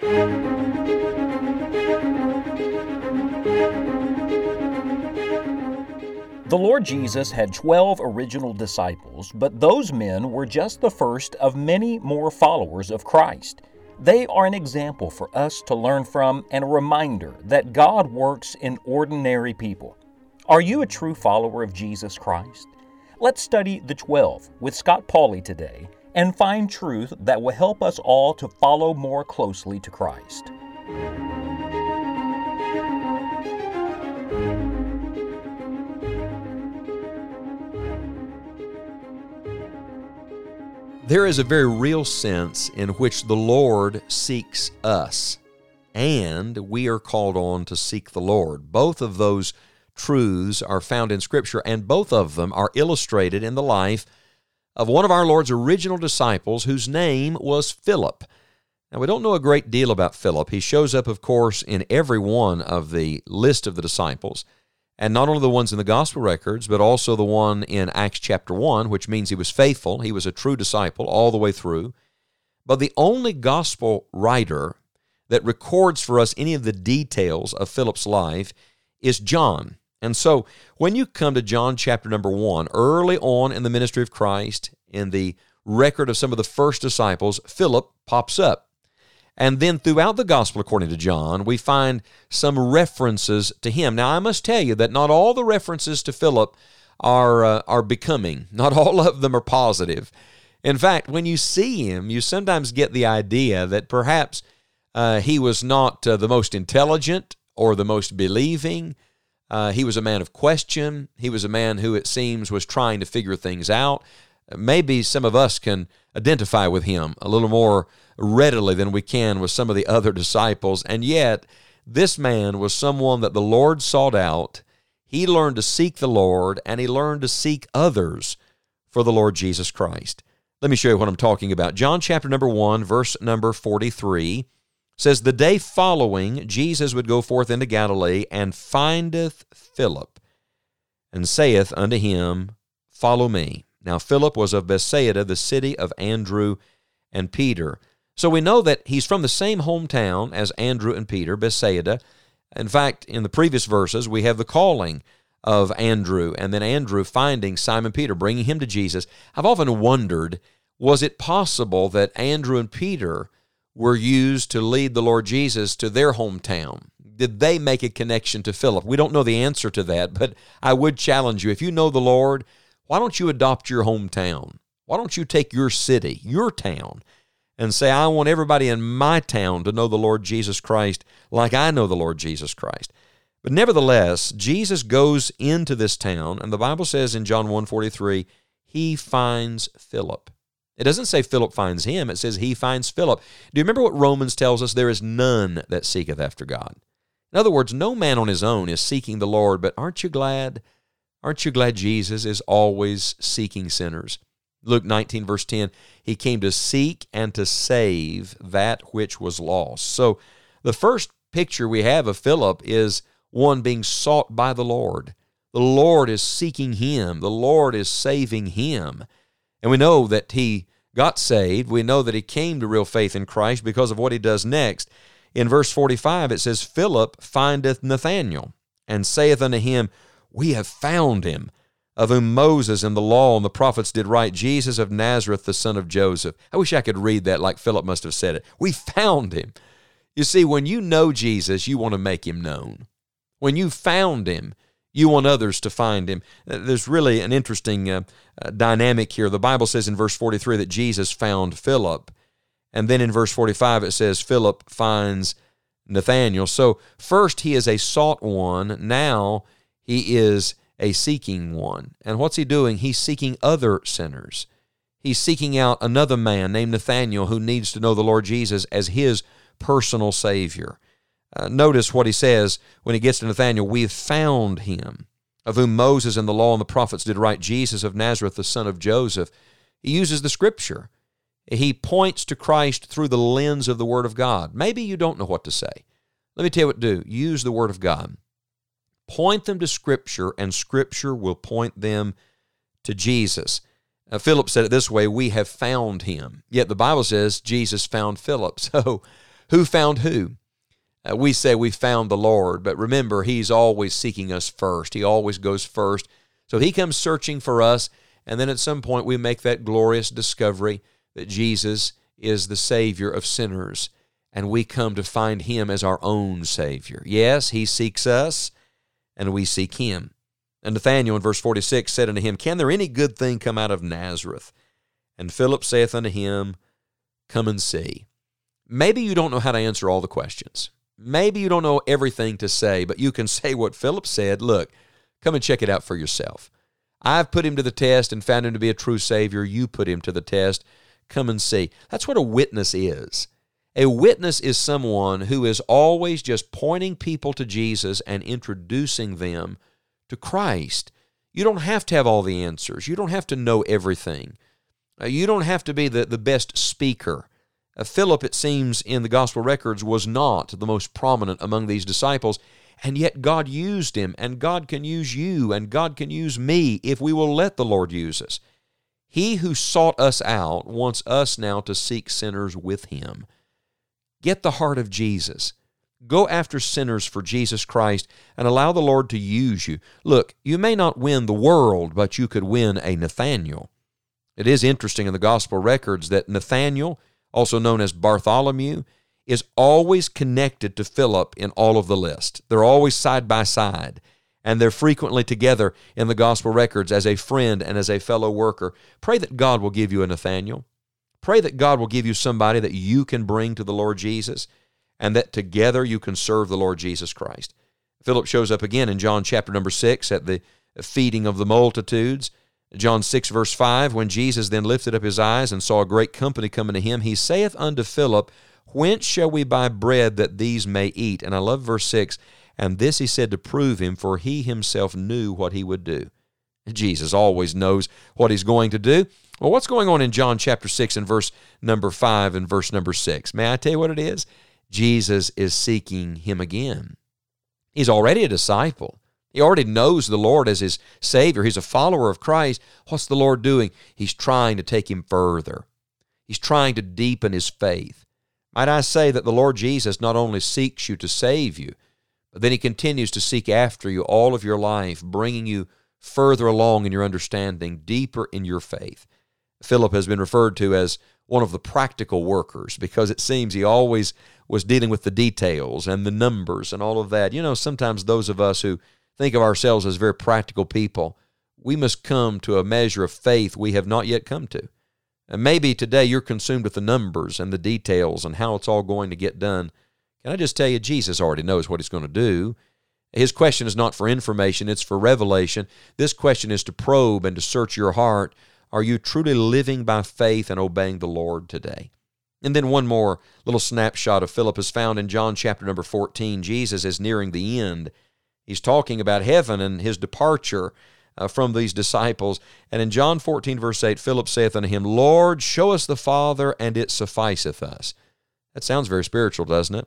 The Lord Jesus had 12 original disciples, but those men were just the first of many more followers of Christ. They are an example for us to learn from and a reminder that God works in ordinary people. Are you a true follower of Jesus Christ? Let's study the 12 with Scott Pauley today and find truth that will help us all to follow more closely to Christ. There is a very real sense in which the Lord seeks us, and we are called on to seek the Lord. Both of those truths are found in Scripture, and both of them are illustrated in the life of one of our Lord's original disciples whose name was Philip. Now, we don't know a great deal about Philip. He shows up, of course, in every one of the list of the disciples and not only the ones in the gospel records, but also the one in Acts chapter 1, which means he was faithful, he was a true disciple all the way through. But the only gospel writer that records for us any of the details of Philip's life is John. And so when you come to John chapter number 1, early on in the ministry of Christ, in the record of some of the first disciples, Philip pops up. And then throughout the gospel, according to John, we find some references to him. Now, I must tell you that not all the references to Philip are, uh, are becoming, not all of them are positive. In fact, when you see him, you sometimes get the idea that perhaps uh, he was not uh, the most intelligent or the most believing. Uh, he was a man of question. He was a man who, it seems, was trying to figure things out. Maybe some of us can identify with him a little more readily than we can with some of the other disciples. And yet, this man was someone that the Lord sought out. He learned to seek the Lord and he learned to seek others for the Lord Jesus Christ. Let me show you what I'm talking about. John chapter number 1, verse number 43 says, The day following, Jesus would go forth into Galilee and findeth Philip and saith unto him, Follow me. Now, Philip was of Bethsaida, the city of Andrew and Peter. So we know that he's from the same hometown as Andrew and Peter, Bethsaida. In fact, in the previous verses, we have the calling of Andrew and then Andrew finding Simon Peter, bringing him to Jesus. I've often wondered was it possible that Andrew and Peter were used to lead the Lord Jesus to their hometown? Did they make a connection to Philip? We don't know the answer to that, but I would challenge you if you know the Lord, why don't you adopt your hometown? Why don't you take your city, your town, and say, I want everybody in my town to know the Lord Jesus Christ like I know the Lord Jesus Christ? But nevertheless, Jesus goes into this town, and the Bible says in John 1:43, he finds Philip. It doesn't say Philip finds him, it says he finds Philip. Do you remember what Romans tells us? There is none that seeketh after God. In other words, no man on his own is seeking the Lord, but aren't you glad Aren't you glad Jesus is always seeking sinners? Luke 19, verse 10, he came to seek and to save that which was lost. So the first picture we have of Philip is one being sought by the Lord. The Lord is seeking him, the Lord is saving him. And we know that he got saved. We know that he came to real faith in Christ because of what he does next. In verse 45, it says, Philip findeth Nathanael and saith unto him, we have found him, of whom Moses and the law and the prophets did write, Jesus of Nazareth, the son of Joseph. I wish I could read that like Philip must have said it. We found him. You see, when you know Jesus, you want to make him known. When you found him, you want others to find him. Uh, there's really an interesting uh, uh, dynamic here. The Bible says in verse 43 that Jesus found Philip. And then in verse 45, it says Philip finds Nathanael. So first he is a sought one. Now he is a seeking one. And what's he doing? He's seeking other sinners. He's seeking out another man named Nathanael who needs to know the Lord Jesus as his personal Savior. Uh, notice what he says when he gets to Nathanael We have found him, of whom Moses and the law and the prophets did write, Jesus of Nazareth, the son of Joseph. He uses the scripture. He points to Christ through the lens of the Word of God. Maybe you don't know what to say. Let me tell you what to do. Use the Word of God. Point them to Scripture, and Scripture will point them to Jesus. Philip said it this way We have found him. Yet the Bible says Jesus found Philip. So Who found who? Uh, we say we found the Lord, but remember, He's always seeking us first. He always goes first. So He comes searching for us, and then at some point we make that glorious discovery that Jesus is the Savior of sinners, and we come to find Him as our own Savior. Yes, He seeks us, and we seek Him. And Nathanael in verse 46 said unto him, Can there any good thing come out of Nazareth? And Philip saith unto him, Come and see. Maybe you don't know how to answer all the questions. Maybe you don't know everything to say, but you can say what Philip said. Look, come and check it out for yourself. I've put him to the test and found him to be a true Savior. You put him to the test. Come and see. That's what a witness is. A witness is someone who is always just pointing people to Jesus and introducing them to Christ. You don't have to have all the answers. You don't have to know everything. Uh, you don't have to be the, the best speaker. Philip, it seems in the gospel records, was not the most prominent among these disciples, and yet God used him, and God can use you, and God can use me if we will let the Lord use us. He who sought us out wants us now to seek sinners with him. Get the heart of Jesus. Go after sinners for Jesus Christ and allow the Lord to use you. Look, you may not win the world, but you could win a Nathaniel. It is interesting in the gospel records that Nathaniel, also known as Bartholomew, is always connected to Philip in all of the list. They're always side by side, and they're frequently together in the gospel records as a friend and as a fellow worker. Pray that God will give you a Nathaniel. Pray that God will give you somebody that you can bring to the Lord Jesus and that together you can serve the Lord Jesus Christ. Philip shows up again in John chapter number 6 at the feeding of the multitudes. John 6, verse 5 When Jesus then lifted up his eyes and saw a great company coming to him, he saith unto Philip, Whence shall we buy bread that these may eat? And I love verse 6 And this he said to prove him, for he himself knew what he would do. Jesus always knows what he's going to do. Well, what's going on in John chapter 6 and verse number 5 and verse number 6? May I tell you what it is? Jesus is seeking him again. He's already a disciple. He already knows the Lord as his Savior. He's a follower of Christ. What's the Lord doing? He's trying to take him further. He's trying to deepen his faith. Might I say that the Lord Jesus not only seeks you to save you, but then he continues to seek after you all of your life, bringing you further along in your understanding, deeper in your faith. Philip has been referred to as one of the practical workers because it seems he always was dealing with the details and the numbers and all of that. You know, sometimes those of us who think of ourselves as very practical people, we must come to a measure of faith we have not yet come to. And maybe today you're consumed with the numbers and the details and how it's all going to get done. Can I just tell you, Jesus already knows what he's going to do. His question is not for information, it's for revelation. This question is to probe and to search your heart. Are you truly living by faith and obeying the Lord today? And then one more little snapshot of Philip is found in John chapter number 14. Jesus is nearing the end. He's talking about heaven and his departure uh, from these disciples. And in John 14, verse 8, Philip saith unto him, Lord, show us the Father, and it sufficeth us. That sounds very spiritual, doesn't it?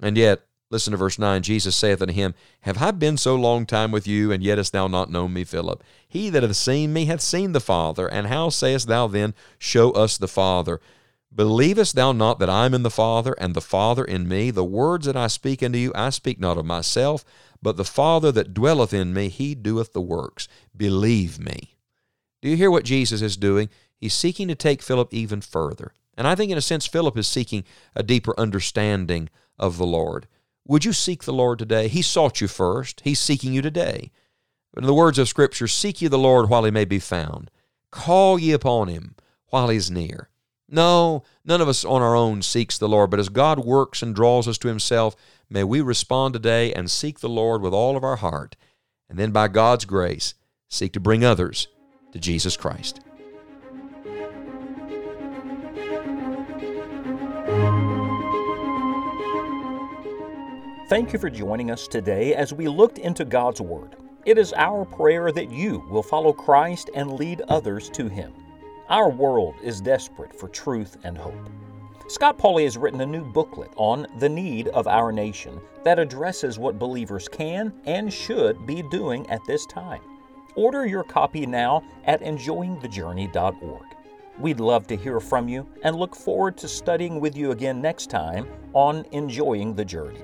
And yet, listen to verse 9 Jesus saith unto him, Have I been so long time with you, and yet hast thou not known me, Philip? He that hath seen me hath seen the Father. And how sayest thou then, Show us the Father? Believest thou not that I am in the Father, and the Father in me? The words that I speak unto you, I speak not of myself, but the Father that dwelleth in me, he doeth the works. Believe me. Do you hear what Jesus is doing? He's seeking to take Philip even further. And I think, in a sense, Philip is seeking a deeper understanding of the Lord. Would you seek the Lord today? He sought you first, He's seeking you today. But in the words of Scripture, seek ye the Lord while He may be found. Call ye upon Him while He's near. No, none of us on our own seeks the Lord, but as God works and draws us to Himself, may we respond today and seek the Lord with all of our heart, and then by God's grace, seek to bring others to Jesus Christ. Thank you for joining us today as we looked into God's Word. It is our prayer that you will follow Christ and lead others to Him. Our world is desperate for truth and hope. Scott Pauley has written a new booklet on the need of our nation that addresses what believers can and should be doing at this time. Order your copy now at enjoyingthejourney.org. We'd love to hear from you and look forward to studying with you again next time on Enjoying the Journey.